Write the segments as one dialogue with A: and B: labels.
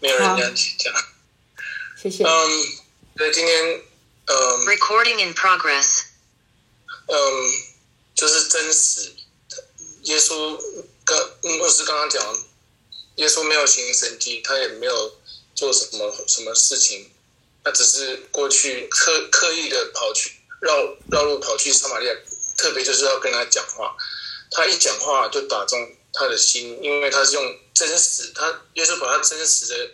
A: 没有人这样讲。
B: 谢谢。
A: 嗯，对，今天嗯
C: Recording in progress.
A: 嗯，就是真实。耶稣刚牧师刚刚讲，耶稣没有行神迹，他也没有做什么什么事情，他只是过去刻刻意的跑去绕绕路跑去撒玛利亚，特别就是要跟他讲话。他一讲话就打中他的心，因为他是用真实，他耶稣把他真实的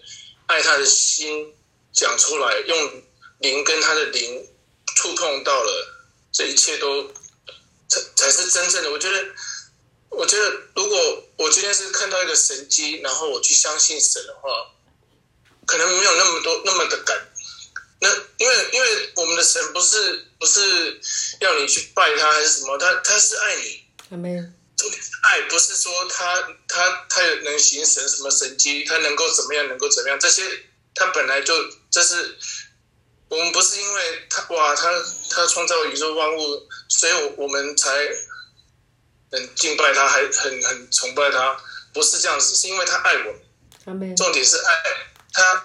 A: 爱他的心讲出来，用灵跟他的灵触碰到了，这一切都才才是真正的。我觉得，我觉得如果我今天是看到一个神迹，然后我去相信神的话，可能没有那么多那么的感。那因为因为我们的神不是不是要你去拜他还是什么，他他是爱你。爱，不是说他他他有能形成什么神机，他能够怎么样，能够怎么样，这些他本来就这是我们不是因为他哇，他他创造宇宙万物，所以我我们才很敬拜他，还很很崇拜他，不是这样子，是因为他爱我们。重点是爱他，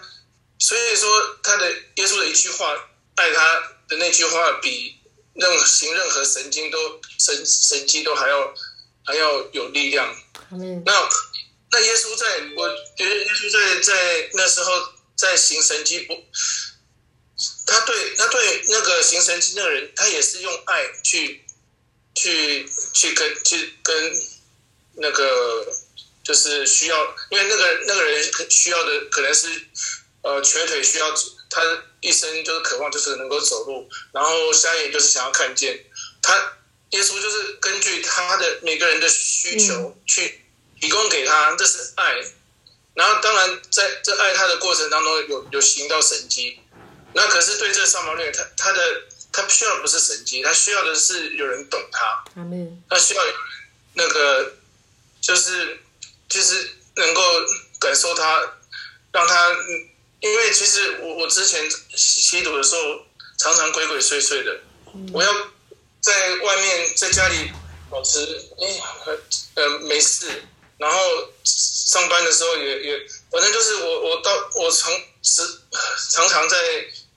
A: 所以说他的耶稣的一句话，爱他的那句话，比任行任何神经都神神迹都还要还要有力量。
B: 嗯，
A: 那那耶稣在，我觉得耶稣在在那时候在行神迹不，他对他对那个行神迹那个人，他也是用爱去去去跟去跟那个就是需要，因为那个那个人需要的可能是呃瘸腿需要他一生就是渴望就是能够走路，然后瞎眼就是想要看见，他耶稣就是根据他的每个人的需求去提供给他，这是爱。然后当然在这爱他的过程当中有有行到神迹，那可是对这个撒玛利亚，他他的他需要的不是神迹，他需要的是有人懂他。
B: 阿妹，
A: 他需要有人那个，就是就是能够感受他，让他，嗯因为其实我我之前吸吸毒的时候，常常鬼鬼祟祟的，我要在外面在家里保持哎呃没事，然后上班的时候也也，反正就是我我到我常时常常在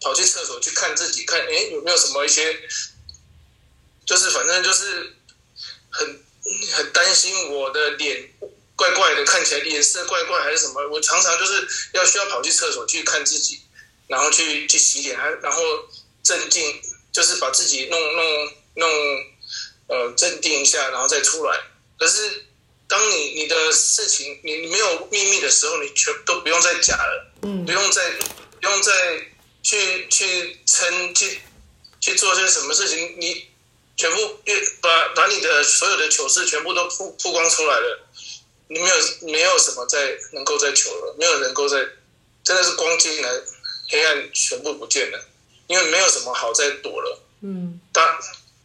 A: 跑去厕所去看自己，看哎有没有什么一些，就是反正就是很很担心我的脸怪怪的，看起来脸色怪怪还是什么。我常常就是要需要跑去厕所去看自己，然后去去洗脸，然后镇静，就是把自己弄弄弄呃镇定一下，然后再出来。可是当你你的事情你你没有秘密的时候，你全都不用再假了，
B: 嗯
A: 不，用再不用再去去撑去去做些什么事情，你全部越把把你的所有的糗事全部都曝曝光出来了，你没有没有什么再能够再求了，没有能够再真的是光进来，黑暗全部不见了，因为没有什么好再躲了。
B: 嗯，
A: 当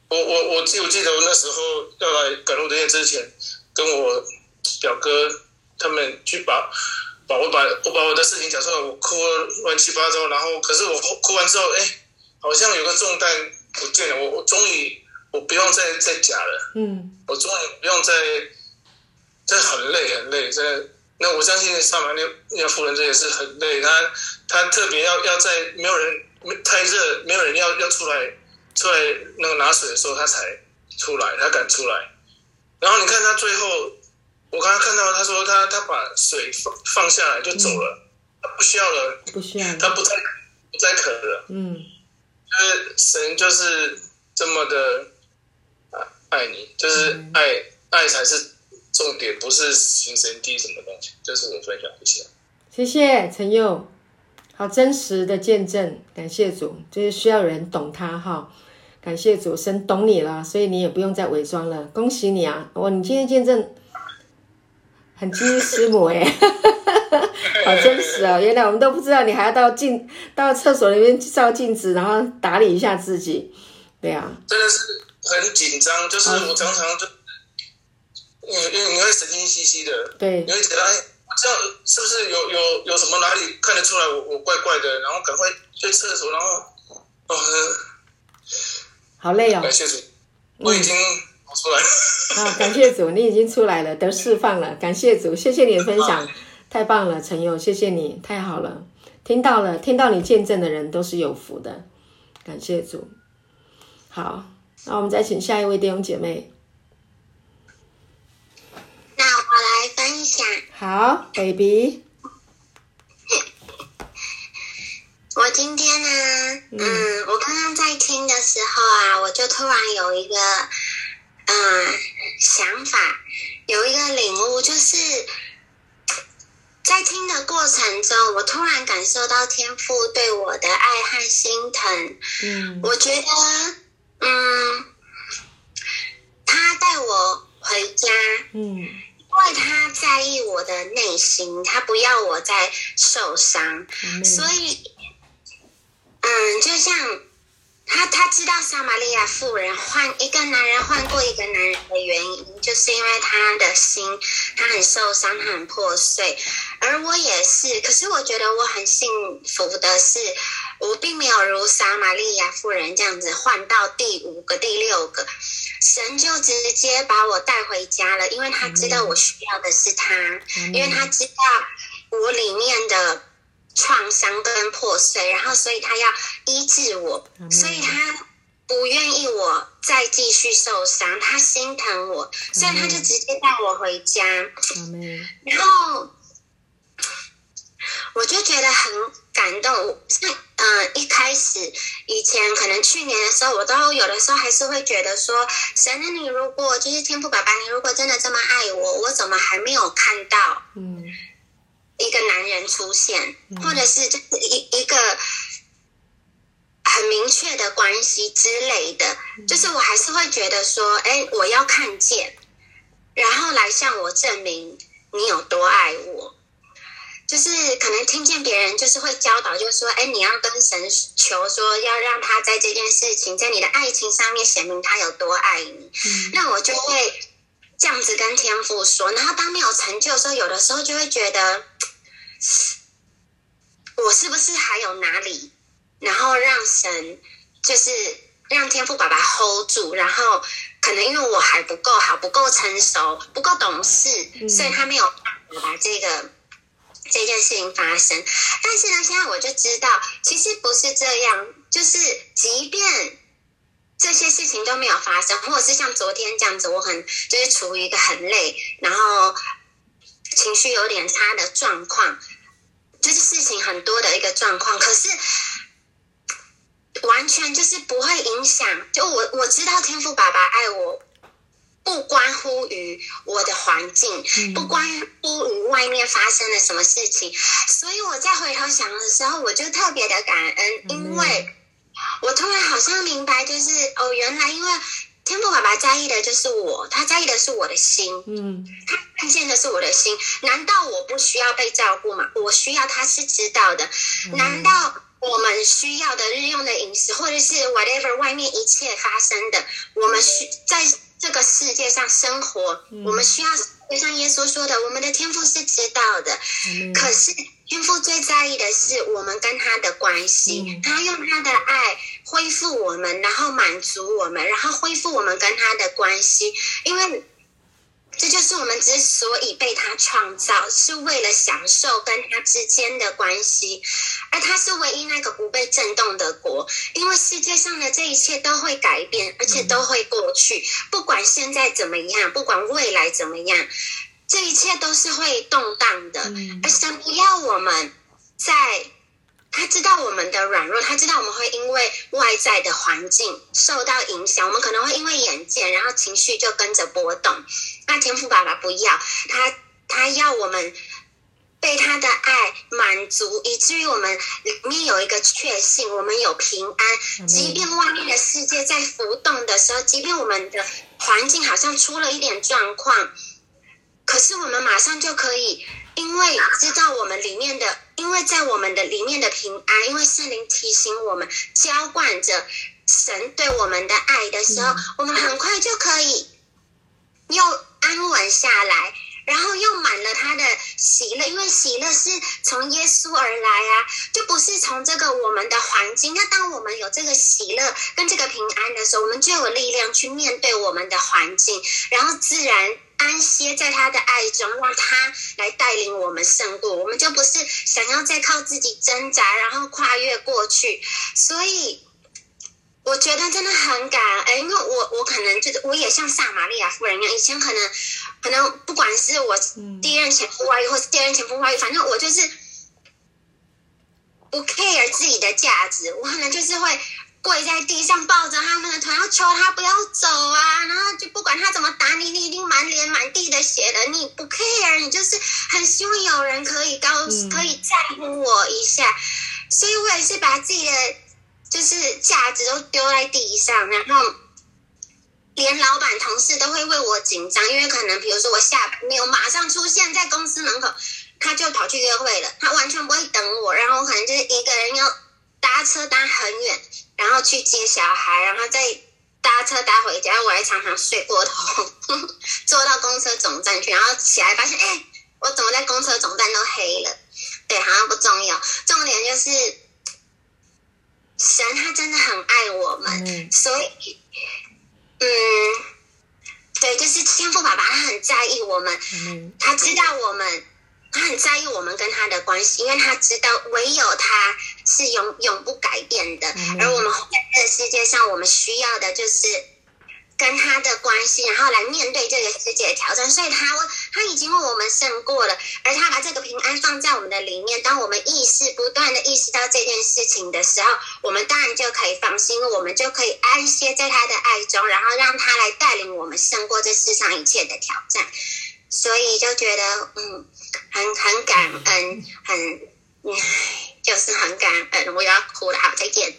A: 我我我记我记得我那时候要来赶路的夜之前，跟我表哥他们去把把我把我把我的事情讲出来，我哭了乱七八糟，然后可是我哭完之后，哎，好像有个重担不见了，我我终于我不用再再假了，
B: 嗯，
A: 我终于不用再，这很累很累，真的。那我相信上完那那夫人这也是很累，她她特别要要在没有人太热，没有人要要出来出来那个拿水的时候，他才出来，他敢出来。然后你看他最后，我刚刚看到他说他他把水放放下来就走了，他不需要了，
B: 不需要，
A: 他不再不再渴了。
B: 嗯，
A: 就是神就是这么的啊爱你，就是
B: 嗯
A: 爱爱才是重点，不是行神迹什么东西。这是我分享一下。
B: 谢谢陈佑，好真实的见证，感谢主，就是需要有人懂他哈。感谢主，神懂你了，所以你也不用再伪装了。恭喜你啊！我，你今天见证很基于师母哎，好真实哦！原来我们都不知道，你还要到镜到厕所里面去照镜子，然后打理一下自己。对啊，
A: 真的是很紧张，就是我常常就，因为因为你会神经兮兮的，
B: 对
A: 你会觉得哎，我这样是不是有有有什么哪里看得出来我我怪怪的，然后赶快去厕所，然后哦，
B: 好累哦
A: 感。谢主，我已经跑出来了。
B: 啊，感谢主，你已经出来了，得释放了，感谢主，谢谢你的分享，太棒了，陈佑，谢谢你，太好了，听到了，听到你见证的人都是有福的，感谢主。好，那我们再请下一位弟兄姐妹。
D: 那我来分享。
B: 好，baby。
D: 我今天呢，嗯，我刚刚在听的时候啊，我就突然有一个，嗯，想法，有一个领悟，就是在听的过程中，我突然感受到天父对我的爱和心疼。
B: 嗯。
D: 我觉得，嗯，他带我回家，
B: 嗯。
D: 因为他在意我的内心，他不要我再受伤，
B: 阿
D: 所以，嗯，就像他他知道撒玛利亚妇人换一个男人换过一个男人的原因，就是因为他的心他很受伤，他很破碎，而我也是。可是我觉得我很幸福的是，我并没有如撒玛利亚妇人这样子换到第五个、第六个，神就直接把我带回家了，因为他知道我需要的是他，因为他知道我里面的创伤跟破碎，然后所以他要医治我，
B: 嗯
D: 所以他不愿意我再继续受伤，他心疼我，所以他就直接带我回家，然后我就觉得很感动。像呃一开始以前可能去年的时候，我都有的时候还是会觉得说，神，那你如果就是天父爸爸，你如果真的这么爱我，我怎么还没有看到？
B: 嗯
D: 一个男人出现，
B: 嗯
D: 或者是就是一一个很明确的关系之类的，就是我还是会觉得说，哎，我要看见，然后来向我证明你有多爱我。就是可能听见别人就是会教导，就说，哎，你要跟神求说，要让他在这件事情，在你的爱情上面显明他有多爱你。
B: 嗯
D: 那我就会这样子跟天父说，然后当没有成就的时候，有的时候就会觉得，我是不是还有哪里，然后让神就是让天赋爸爸 hold 住，然后可能因为我还不够好，不够成熟，不够懂事，
B: 嗯
D: 所以他没有办法把这个。这件事情发生，但是呢，现在我就知道，其实不是这样，就是即便这些事情都没有发生，或者是像昨天这样子，我很就是处于一个很累，然后情绪有点差的状况，就是事情很多的一个状况，可是完全就是不会影响。就我我知道天赋爸爸爱我，不关乎于我的环境，
B: 嗯。
D: 不关乎于外面发生了什么事情，所以我在回头想的时候，我就特别的感恩，因为我突然好像明白，就是哦，原来因为天赋爸爸在意的就是我，他在意的是我的心，
B: 嗯
D: 他看见的是我的心。难道我不需要被照顾吗？我需要，他是知道的。难道我们需要的日用的饮食，或者是 whatever 外面一切发生的，我们需在这个世界上生活，我们需要，就像耶稣说的，我们的天赋是知道的。可是天赋最在意的是我们跟他的关系，
B: 嗯
D: 他用他的爱恢复我们，然后满足我们，然后恢复我们跟他的关系，因为。这就是我们之所以被他创造，是为了享受跟他之间的关系，而他是唯一那个不被震动的国。因为世界上的这一切都会改变，而且都会过去，不管现在怎么样，不管未来怎么样，这一切都是会动荡的。
B: 嗯
D: 而神不要我们在，他知道我们的软弱，他知道我们会因为外在的环境受到影响，我们可能会因为眼见，然后情绪就跟着波动。那天赋爸爸不要他，他要我们被他的爱满足，以至于我们里面有一个确信，我们有平安。即便外面的世界在浮动的时候，即便我们的环境好像出了一点状况，可是我们马上就可以，因为知道我们里面的，因为在我们的里面的平安，因为圣灵提醒我们，浇灌着神对我们的爱的时候，我们很快就可以又安稳下来。然后又满了他的喜乐，因为喜乐是从耶稣而来啊，就不是从这个我们的环境。那当我们有这个喜乐跟这个平安的时候，我们就有力量去面对我们的环境，然后自然安歇在他的爱中，让他来带领我们胜过。我们就不是想要再靠自己挣扎，然后跨越过去。所以我觉得真的很感恩，因为我我可能就是我也像撒玛利亚夫人一样，以前可能可能不管是我第一任前夫外遇，或是第二任前夫外遇，反正我就是不 care 自己的价值，我可能就是会。跪在地上抱着他们的腿，要求他不要走啊！然后就不管他怎么打你，你已经满脸满地的血了，你不 care，你就是很希望有人可以告，可以在乎我一下。所以我也是把自己的就是价值都丢在地上，然后连老板同事都会为我紧张，因为可能比如说我下班没有马上出现在公司门口，他就跑去约会了，他完全不会等我，然后可能就是一个人要搭车搭很远。然后去接小孩，然后再搭车搭回家。我还常常睡过头，坐到公车总站去，然后起来发现，哎，我怎么在公车总站都黑了？对，好像不重要，重点就是神他真的很爱我们，所以，嗯，对，就是天父爸爸他很在意我们，他知道我们。他很在意我们跟他的关系，因为他知道唯有他是永永不改变的，而我们在这个世界上，我们需要的就是跟他的关系，然后来面对这个世界的挑战。所以，他他已经为我们胜过了，而他把这个平安放在我们的里面。当我们意识不断的意识到这件事情的时候，我们当然就可以放心，我们就可以安歇在他的爱中，然后让他来带领我们胜过这世上一切的挑战。所以就觉得，嗯，很很感恩，很，就是很感恩。我要哭了，好，再见。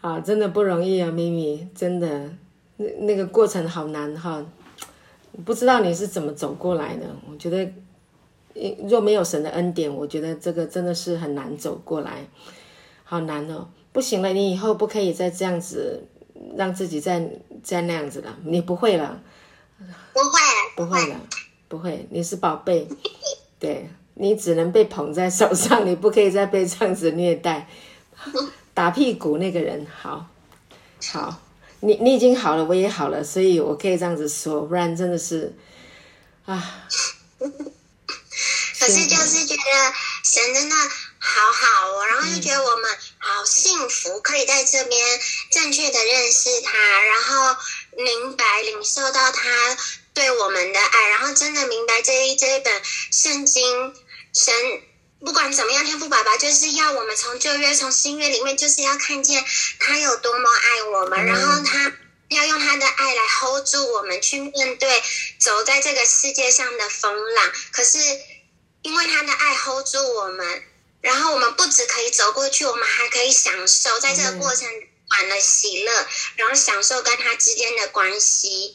B: 好，真的不容易啊，咪咪，真的，那那个过程好难哈。不知道你是怎么走过来的？我觉得，若没有神的恩典，我觉得这个真的是很难走过来，好难哦。不行了，你以后不可以再这样子，让自己再再那样子了，你不会了。
D: 不会，
B: 不会的，不会。你是宝贝，对你只能被捧在手上，你不可以再被这样子虐待。打屁股那个人，好，好，你你已经好了，我也好了，所以我可以这样子说，不然真的是啊。
D: 可是就是觉得神真的好好哦，然后就觉得我们好幸福，可以在这边正确的认识他，然后。明白领受到他对我们的爱，然后真的明白这一这一本圣经，神不管怎么样，天赋爸爸就是要我们从旧约从新约里面，就是要看见他有多么爱我们，然后他要用他的爱来 hold 住我们，去面对走在这个世界上的风浪。可是因为他的爱 hold 住我们，然后我们不只可以走过去，我们还可以享受在这个过程。满了喜乐，然后享受跟他之间的关系，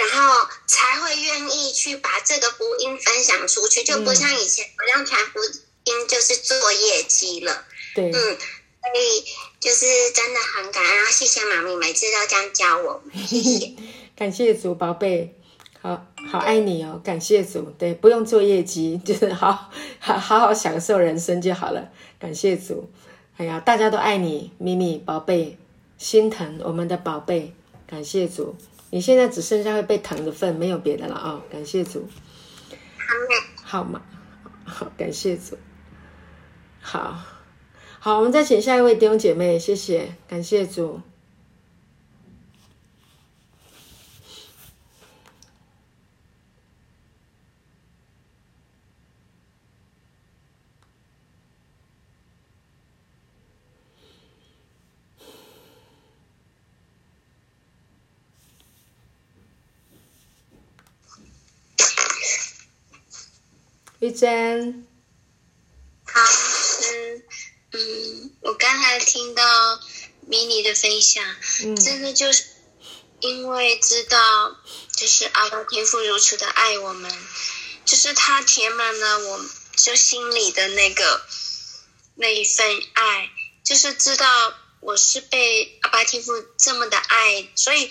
D: 然后才会愿意去把这个福音分享出去，就不像以前好像传福音就是做业绩了。
B: 对，
D: 嗯，所以就是真的很感恩，谢谢妈咪每次都这样教我，谢谢，
B: 感谢主宝贝，好好爱你哦，感谢主，对，不用做业绩，就是好好好好享受人生就好了，感谢主。哎呀，大家都爱你，咪咪宝贝，心疼我们的宝贝，感谢主，你现在只剩下会被疼的份，没有别的了啊！感谢主，好嘛，好，感谢主，好好，我们再请下一位弟兄姐妹，谢谢，感谢主。玉珍，
E: 好，嗯嗯，我刚才听到迷你的分享，真的就是因为知道，就是阿巴天父如此的爱我们，就是他填满了我就心里的那个那一份爱，就是知道我是被阿巴天父这么的爱，所以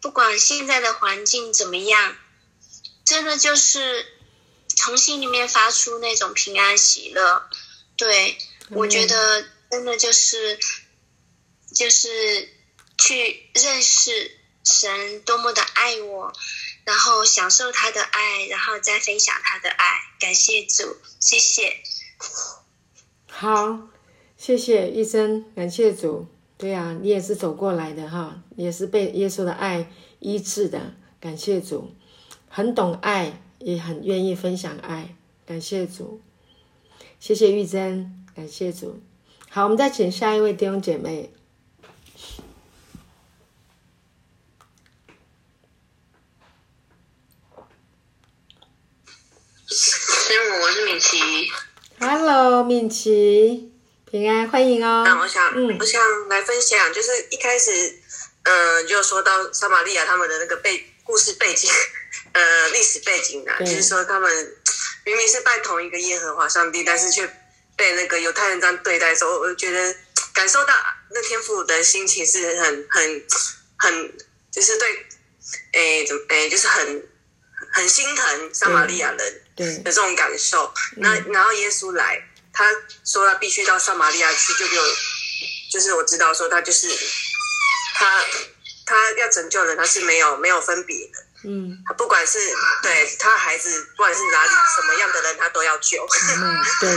E: 不管现在的环境怎么样，真的就是。从心里面发出那种平安喜乐，对我觉得真的就是，就是去认识神多么的爱我，然后享受他的爱，然后再分享他的爱。感谢主，谢谢。
B: 好，谢谢医生，感谢主。对呀，你也是走过来的哈，也是被耶稣的爱医治的。感谢主，很懂爱，也很愿意分享爱。感谢主，谢谢玉珍，感谢主。好，我们再请下一位弟兄姐妹。
F: 师母，我是敏琪。
B: Hello，敏琪，平安，欢迎哦。
F: 那我想，
B: 嗯
F: 我想来分享，就是一开始，嗯、就说到撒玛利亚他们的那个背故事背景，呃，历史背景啊，就是说他们明明是拜同一个耶和华上帝，但是却被那个犹太人这样对待的时候，我觉得感受到那天父的心情是很很很，就是对，诶，怎么，诶，就是很很心疼撒玛利亚人。
B: 对
F: 的这种感受。那然后耶稣来，他说他必须到撒玛利亚去，就给我，就是我知道说他就是他他要拯救人，他是没有没有分别的。
B: 嗯，
F: 不管是对他孩子，不管是哪里什么样的人，他都要救。
B: 嗯，对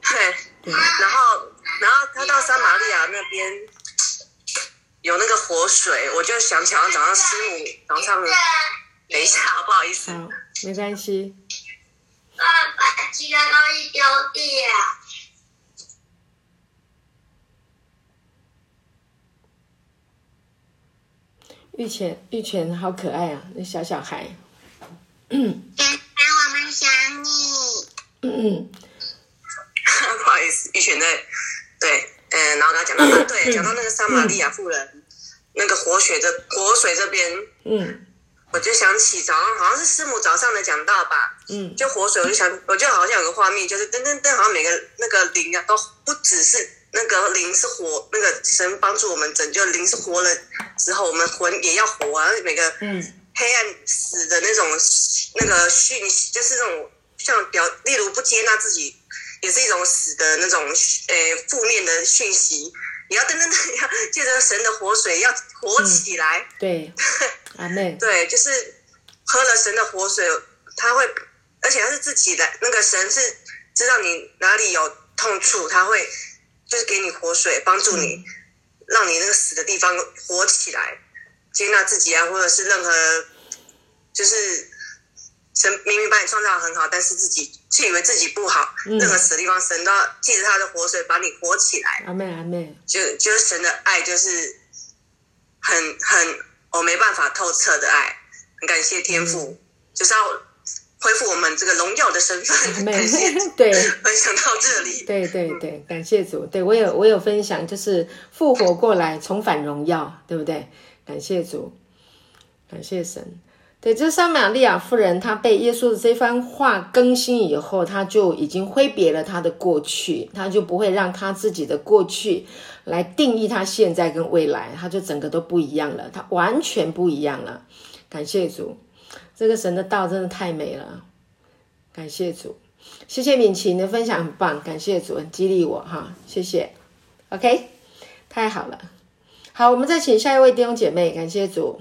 F: 对，
B: 对，
F: 然后然后他到撒玛利亚那边有那个活水，我就想起来早上师母早上，等一下，不好意思。
B: 好，没关系。
E: 爸爸居然容易丢地啊！
B: 玉泉，玉泉好可爱啊，那小小孩。
D: 妈妈，我们想你。
B: 嗯
F: 不好意思，玉泉在对，嗯，然后刚刚讲到啊，对，讲到那个撒玛利亚妇人，那个活血的活水这边，
B: 嗯
F: 我就想起早上好像是师母早上的讲到吧，
B: 嗯
F: 就活水，我就想，我就好像有个画面，就是噔噔噔，好像每个那个灵啊，都不只是那个灵是活，那个神帮助我们拯救灵是活了之后，我们魂也要活啊，每个
B: 嗯
F: 黑暗死的那种那个讯息，就是那种像表，例如不接纳自己，也是一种死的那种呃负面的讯息。你要噔噔噔，要借着神的活水要活起来。
B: 对，阿妹，
F: 对，就是喝了神的活水，他会，而且他是自己的那个神是知道你哪里有痛处，他会就是给你活水，帮助你，让你那个死的地方活起来，接纳自己啊，或者是任何就是神明明把你创造得很好，但是自己却以为自己不好，
B: 嗯
F: 任何死的地方，神都要借着他的活水把你活起来。
B: 阿妹，阿妹，
F: 就就是神的爱，就是很很我没办法透彻的爱，很感谢天父，就是要恢复我们这个荣耀的身
B: 阿
F: 份。
B: 妹
F: 感谢主，
B: 对。
F: 分享到这里。
B: 对对对，感谢主。对我有我有分享，就是复活过来，重返荣耀，对不对？感谢主，感谢神。对，这撒玛利亚妇人，她被耶稣的这番话更新以后，她就已经挥别了她的过去，她就不会让她自己的过去来定义她现在跟未来，她就整个都不一样了，她完全不一样了。感谢主，这个神的道真的太美了，感谢主。谢谢敏琴，的分享很棒，感谢主，很激励我哈，谢谢。OK，太好了。好，我们再请下一位弟兄姐妹，感谢主。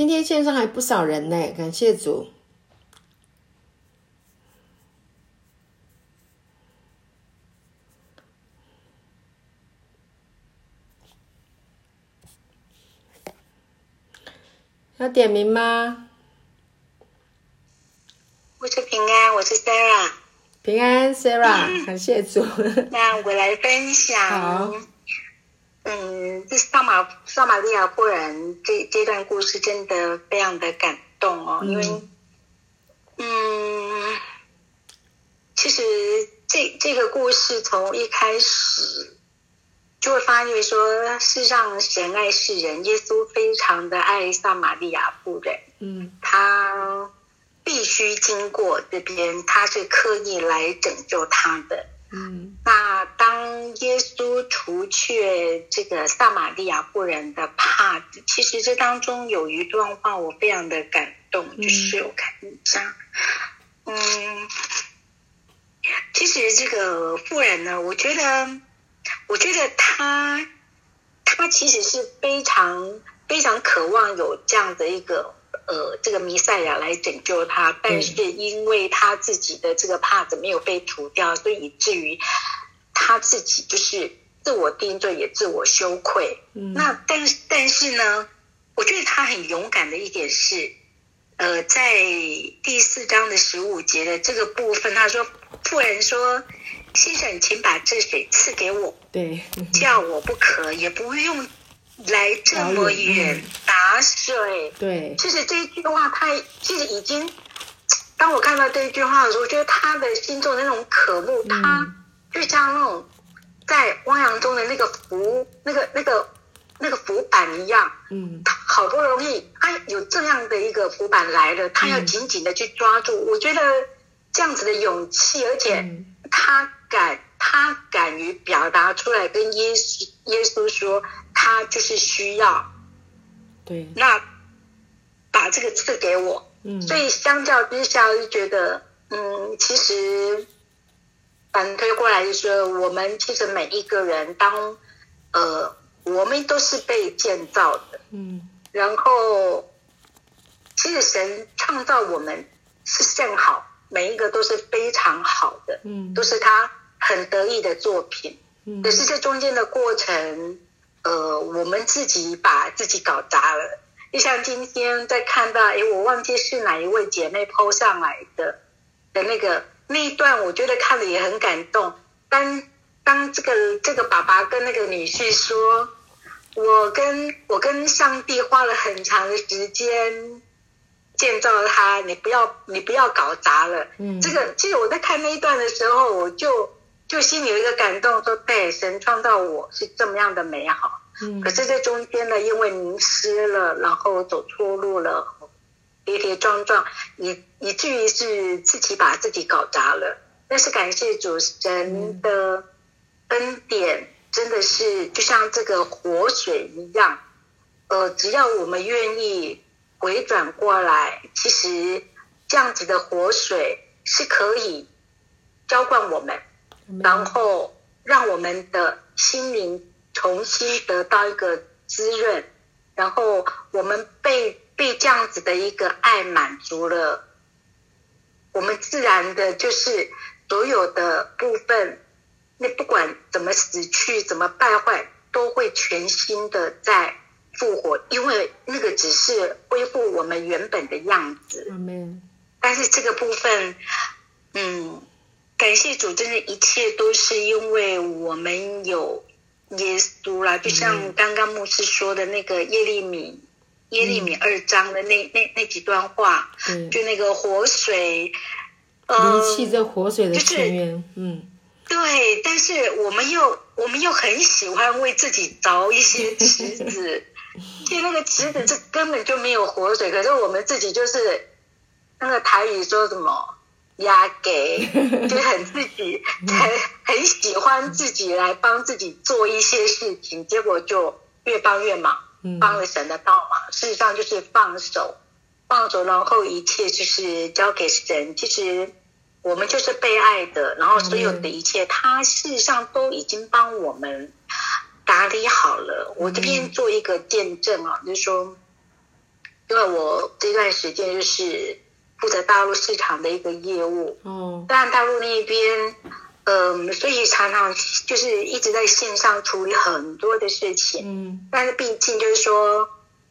B: 今天线上还不少人呢，感谢主。要点名吗？
G: 我是平安，我是 Sarah。
B: 平安，Sarah，感谢主。
G: 那我来分
B: 好
G: 享，嗯，这撒玛撒玛利亚妇人这这段故事真的非常的感动哦，因为，嗯，其实这这个故事从一开始就会发现说，世上神爱世人，耶稣非常的爱撒玛利亚妇人。
B: 嗯
G: 他必须经过这边，他是刻意来拯救他的。
B: 嗯。
G: 那当耶稣除却这个撒玛利亚妇人的帕子，其实这当中有一段话我非常的感动，
B: 嗯。
G: 就是我看一下，嗯，其实这个妇人呢，我觉得，我觉得她，她其实是非常非常渴望有这样的一个呃这个弥赛亚来拯救他，但是因为他自己的这个帕子没有被除掉，所以以至于他自己就是自我定罪，也自我羞愧。
B: 嗯，
G: 那但但是呢，我觉得他很勇敢的一点是，呃，在第四章的十五节的这个部分，他说：“妇人说，先生，请把这水赐给我，
B: 对，
G: 叫我不渴，也不用来这么远打水。”
B: 对，
G: 其实这一句话，他其实已经，当我看到这一句话的时候，我觉得他的心中的那种渴慕，他就像那种在汪洋中的那个浮、那个、那个、那个浮板一样，
B: 嗯
G: 他好不容易他有这样的一个浮板来了，他要紧紧的去抓住。我觉得这样子的勇气，而且
B: 嗯
G: 他敢，他敢于表达出来，跟耶稣耶稣说，他就是需要。
B: 对，
G: 那把这个赐给我。
B: 嗯
G: 所以相较之下，我就觉得，嗯，其实反推过来就是说，我们其实每一个人当，呃，我们都是被建造的，
B: 嗯
G: 然后，其实神创造我们是甚好，每一个都是非常好的，
B: 嗯
G: 都是他很得意的作品。
B: 嗯
G: 可是这中间的过程，呃，我们自己把自己搞砸了。就像今天在看到，诶，我忘记是哪一位姐妹 PO 上来的的那个那一段，我觉得看了也很感动。当当这个这个爸爸跟那个女婿说，我跟我跟上帝花了很长的时间建造他，你不要你不要搞砸了。
B: 嗯
G: 这个其实我在看那一段的时候，我就就心里有一个感动，说对，神创造我是这么样的美好。
B: 嗯
G: 可是这中间呢，因为迷失了，然后走错路了，跌跌撞撞，以以至于是自己把自己搞砸了。但是感谢主神的恩典，真的是就像这个活水一样，呃，只要我们愿意回转过来，其实这样子的活水是可以浇灌我们，然后让我们的心灵重新得到一个滋润，然后我们被被这样子的一个爱满足了，我们自然的就是所有的部分，那不管怎么死去，怎么败坏，都会全新的在复活，因为那个只是恢复我们原本的样子。
B: 阿门，
G: 但是这个部分，嗯，感谢主，真的一切都是因为我们有耶稣啦。就像刚刚牧师说的那个耶利米，耶利米二章的那那那几段话，
B: 对，
G: 就那个活水，呃
B: 离弃这活水的
G: 就是
B: 泉源，嗯。
G: 对，但是我们又我们又很喜欢为自己凿一些池子，其实那个池子这根本就没有活水，可是我们自己就是那个台语说什么压给，就很自己很很喜欢自己来帮自己做一些事情，结果就越帮越忙，
B: 嗯
G: 帮了神的倒忙，事实上就是放手，放手，然后一切就是交给神，其实。我们就是被爱的，然后所有的一切，他事实上都已经帮我们打理好了。我这边做一个见证啊，就是说，因为我这段时间就是负责大陆市场的一个业务，
B: 哦，
G: 当然大陆那边，嗯，所以常常就是一直在线上处理很多的事情。
B: 嗯
G: 但是毕竟就是说，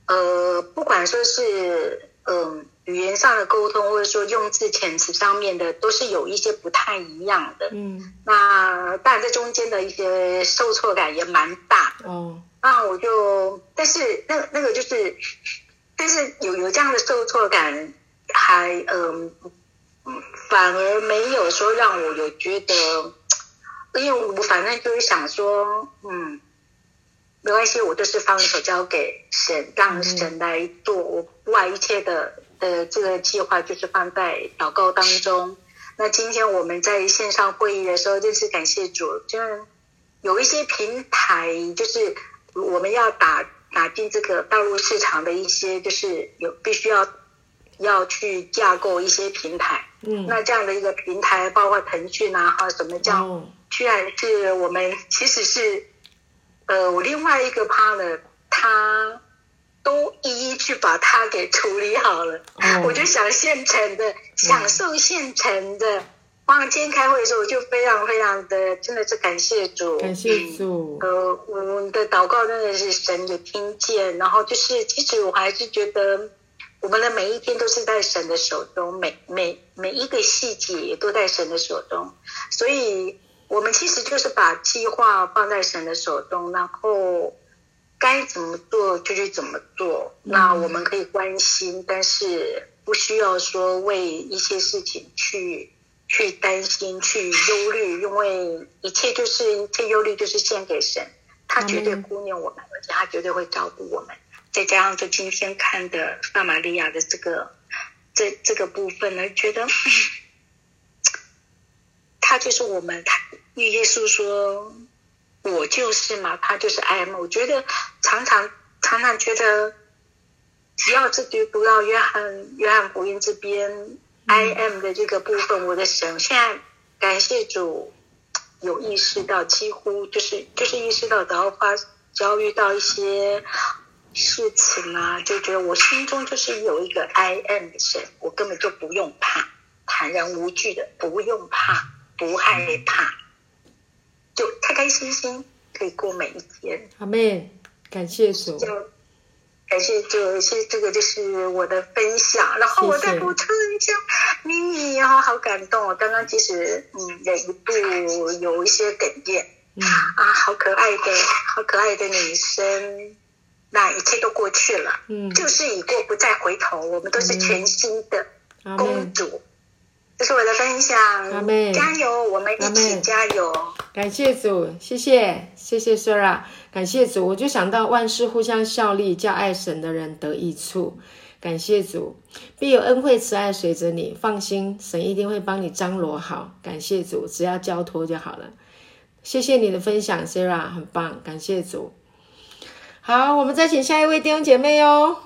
G: 呃，不管说是嗯、语言上的沟通，或者说用字遣词上面的，都是有一些不太一样的。
B: 嗯
G: 那当然，这中间的一些受挫感也蛮大的。
B: 哦，
G: 那我就，但是那那个就是，但是有有这样的受挫感，还嗯、反而没有说让我有觉得，因为我反正就是想说，嗯，没关系，我就是放手交给神，让神来做，我不把一切的呃这个计划就是放在祷告当中。那今天我们在线上会议的时候，真是感谢主，就是有一些平台，就是我们要打打进这个大陆市场的一些，就是有必须要要去架构一些平台。
B: 嗯，
G: 那这样的一个平台，包括腾讯啊，哈什么这样，
B: 哦
G: 居然是我们其实是，呃，我另外一个 partner 他都一一去把它给处理好了。
B: 哦
G: 我就想现成的，享受现成的。哇，今天开会的时候，我就非常非常的，真的是感谢主，
B: 感谢主，
G: 呃，我们的祷告真的是神有听见，然后就是，其实我还是觉得，我们的每一天都是在神的手中，每每每一个细节也都在神的手中，所以我们其实就是把计划放在神的手中，然后该怎么做就去怎么做。那我们可以关心，但是不需要说为一些事情去。去担心、去忧虑，因为一切就是一切忧虑，就是献给神，他绝对顾念我们，而且他绝对会照顾我们。再加上就今天看的撒玛利亚的这个这这个部分呢，觉得、嗯、他就是我们，他因为耶稣说我就是嘛，他就是 I am。我觉得常常常常觉得，只要自己读到约翰约翰福音这边。I am 的这个部分，我的神现在感谢主，有意识到，几乎就是就是意识到，然后发只要遇到一些事情啊，就觉得我心中就是有一个 I am 的神，我根本就不用怕，坦然无惧的，不用怕，不害怕，就开开心心可以过每一天。
B: 阿妹，感谢主。
G: 感谢主，是这个就是我的分享，然后我再补充一下，咪咪，然后好感动哦！刚刚其实嗯，忍不住有一些哽咽，
B: 嗯
G: 啊，好可爱的，好可爱的女生，那一切都过去了，
B: 嗯，
G: 旧事已过，不再回头，我们都是全新的公主。这是我的分享，
B: 阿妹，
G: 加油，我们一起加油！
B: 感谢主，谢谢，谢谢 Sara，感谢主，我就想到万事互相效力，叫爱神的人得益处。感谢主，必有恩惠慈爱随着你，放心，神一定会帮你张罗好。感谢主，只要交托就好了。谢谢你的分享，Sara，很棒，感谢主。好，我们再请下一位弟兄姐妹哦。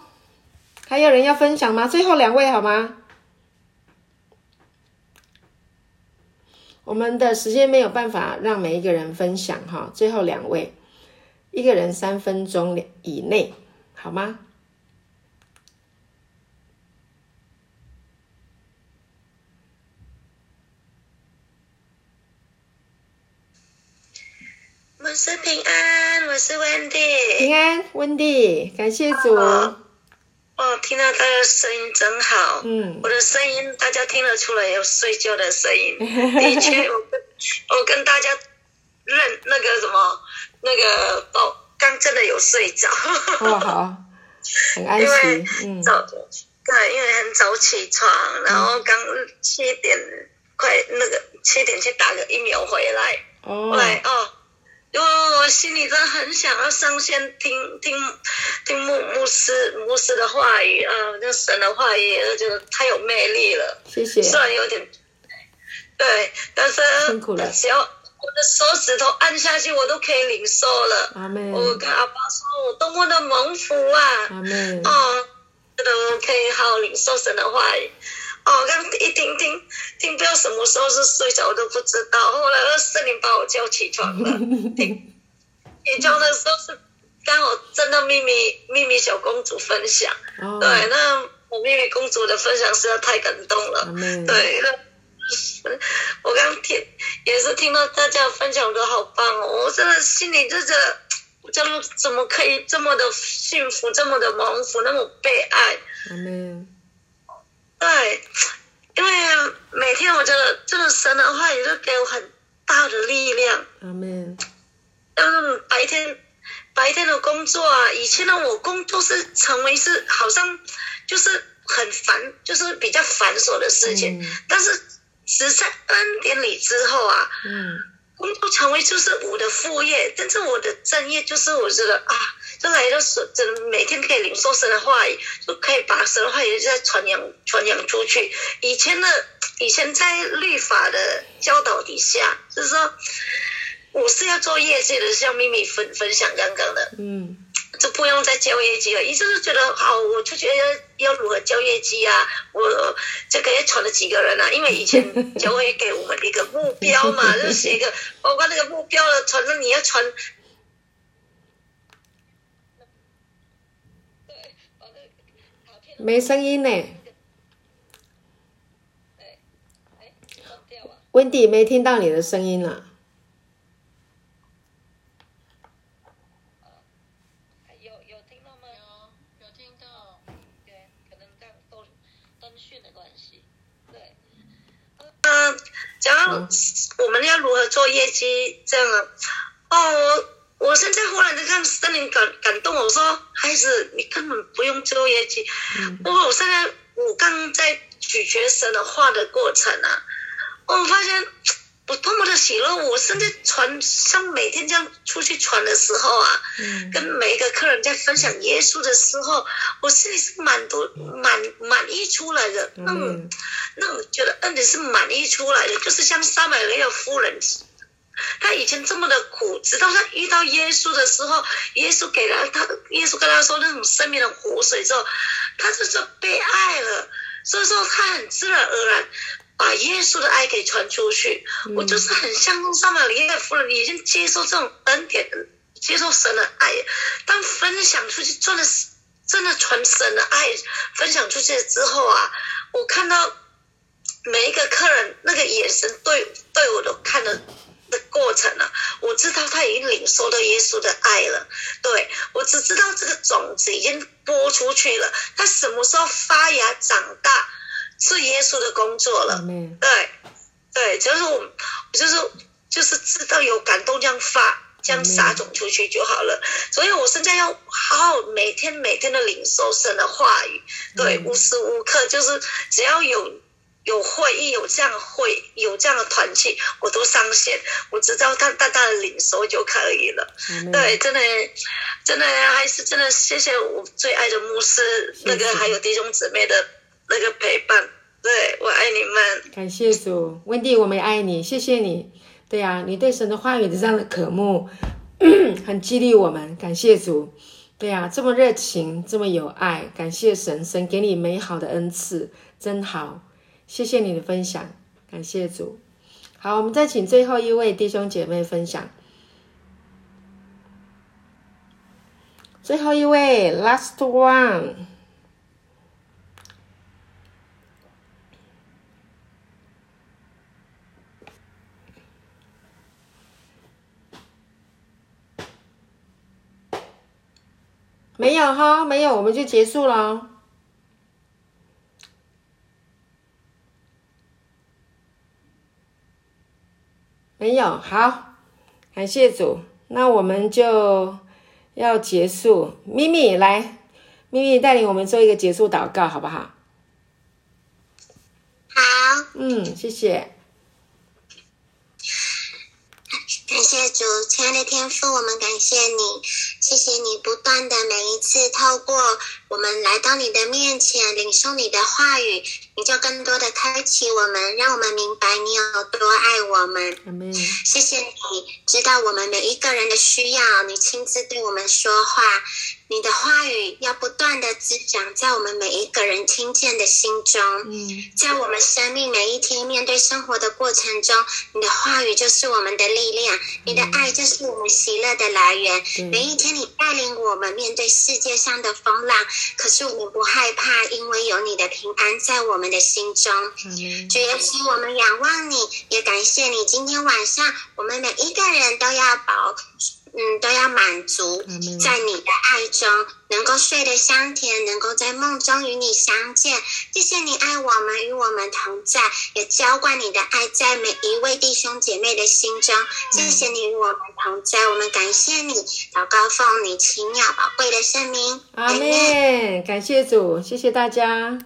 B: 还有人要分享吗？最后两位好吗？我们的时间没有办法让每一个人分享哈，最后两位，一个人三分钟以内，好吗？
H: 我是平安，我是 Wendy。
B: 平安，Wendy，感谢主。
H: 哦，哦听到他的声音真好。
B: 嗯，
H: 我的声音大家听得出来有睡觉的声音。的确，我跟我跟大家认那个什么那个哦刚真的有睡着。
B: 哦，好，很安息。嗯，
H: 早对，因为很早起床，然后刚七点快那个七点去打个疫苗回来。
B: 哦。
H: 后来哦。因为我心里真的很想要上线听听听牧牧师牧师的话语啊，那神的话语，我觉得太有魅力了。
B: 谢谢。
H: 虽然有点，对，但是
B: 辛苦了。
H: 只要我的手指头按下去，我都可以领受了。
B: 阿妹。
H: 我跟阿爸说，我多么的蒙福啊！
B: 阿妹。
H: 哦，真的我可以好好领受神的话语。哦，刚一听听听，不知道什么时候是睡着，我都不知道。后来二四零把我叫起床了，听起床的时候是刚好真的秘密秘密小公主分享，
B: 哦、
H: 对，那我秘密公主的分享实在太感动了，对，那我刚听也是听到大家分享的好棒哦，我真的心里就觉得，怎么怎么可以这么的幸福，这么的蒙福，那么被爱，
B: 阿
H: 对，因为每天我觉得这个神的话也是给我很大的力量。
B: 阿门。
H: 嗯，白天白天的工作啊，以前的我工作是成为是好像就是很繁，就是比较繁琐的事情。
B: 嗯、
H: 但是只在恩典里之后啊，
B: 嗯，
H: 工作成为就是我的副业，但是我的正业就是我觉得啊。就来到神，真的每天可以领受神的话语，就可以把神的话语再传扬传扬出去。以前的以前在律法的教导底下，就是说我是要做业绩的，像咪咪分分享刚刚的，
B: 嗯
H: 就不用再交业绩了。医生都觉得好，我就觉得要要如何交业绩啊？我这个也传了几个人啊，因为以前教会给我们一个目标嘛，就是写一个包括那个目标的传，正你要传。
B: 没声音呢。温迪没听到你的声音了。
H: 有有听到吗？有有听到。对，可能刚都灯讯的关系。对。嗯，讲到我们要如何做业绩这样啊？哦，我我现在忽然间看森林感感动，我说孩子，你根本不用做业绩。不过我现在我刚在咀嚼神的话的过程啊，我发现。我多么的喜乐！我现在传，像每天这样出去传的时候啊，
B: 嗯
H: 跟每一个客人在分享耶稣的时候，我心里是满足、满满意出来的，那种、那种觉得恩典是满意出来的，就是像撒玛利亚夫人，她以前这么的苦，直到她遇到耶稣的时候，耶稣给了她，耶稣跟她说那种生命的活水之后，她就是被爱了，所以说他很自然而然。把耶稣的爱给传出去，我就是很像撒玛利亚夫人，已经接受这种恩典，接受神的爱。当分享出去，真的是真的传神的爱分享出去之后啊，我看到每一个客人那个眼神对对我都看的的过程啊，我知道他已经领受到耶稣的爱了。对我只知道这个种子已经播出去了，它什么时候发芽长大？是耶稣的工作了，
B: 嗯
H: 对，对，就是我，我就是就是知道有感动这样发，这样撒种出去就好了。所以我现在要好好每天每天的领受神的话语，对，
B: 嗯
H: 无时无刻就是只要有有会议有这样的会有这样的团契，我都上线，我只知道他大大的领受就可以了。
B: 嗯
H: 对，真的，真的还是真的，谢谢我最爱的牧师，那个还有弟兄姊妹的那个陪伴，对我爱你们。
B: 感谢主，温蒂，我们也爱你，谢谢你。对呀、你对神的话语的这样的渴慕，很激励我们。感谢主，对呀、这么热情，这么有爱，感谢神，神给你美好的恩赐，真好。谢谢你的分享，感谢主。好，我们再请最后一位弟兄姐妹分享。最后一位，last one。没有哈，没有，我们就结束了哦。没有，好，感谢主，那我们就要结束。咪咪来，咪咪带领我们做一个结束祷告，好不好？
D: 好，
B: 嗯，谢谢。
D: 感谢主，亲爱的天父，我们感谢你，谢谢你不断的每一次透过我们来到你的面前，领受你的话语，你就更多的开启我们，让我们明白你有多爱我们。谢谢你知道我们每一个人的需要，你亲自对我们说话，你的话语要不断的滋长在我们每一个人听见的心中。
B: 嗯，
D: 在我们生命每一天面对生活的过程中，你的话语就是我们的力量，你的爱就是我们喜乐的来源。每一天，你带领我们面对世界上的风浪，可是我们不害怕，因为有你的平安在我们的心中。主耶稣，我们仰望你，也感谢你。今天晚上，我们每一个人都要保，嗯，都要满足，在你的爱中，能够睡得香甜，能够在梦中与你相见。谢谢你爱我们，与我们同在，也浇灌你的爱在每一位弟兄姐妹的心中。谢谢你与我们同在，我们感谢你，祷告奉你奇妙宝贵的圣名，
B: 阿门。感谢主，谢谢大家。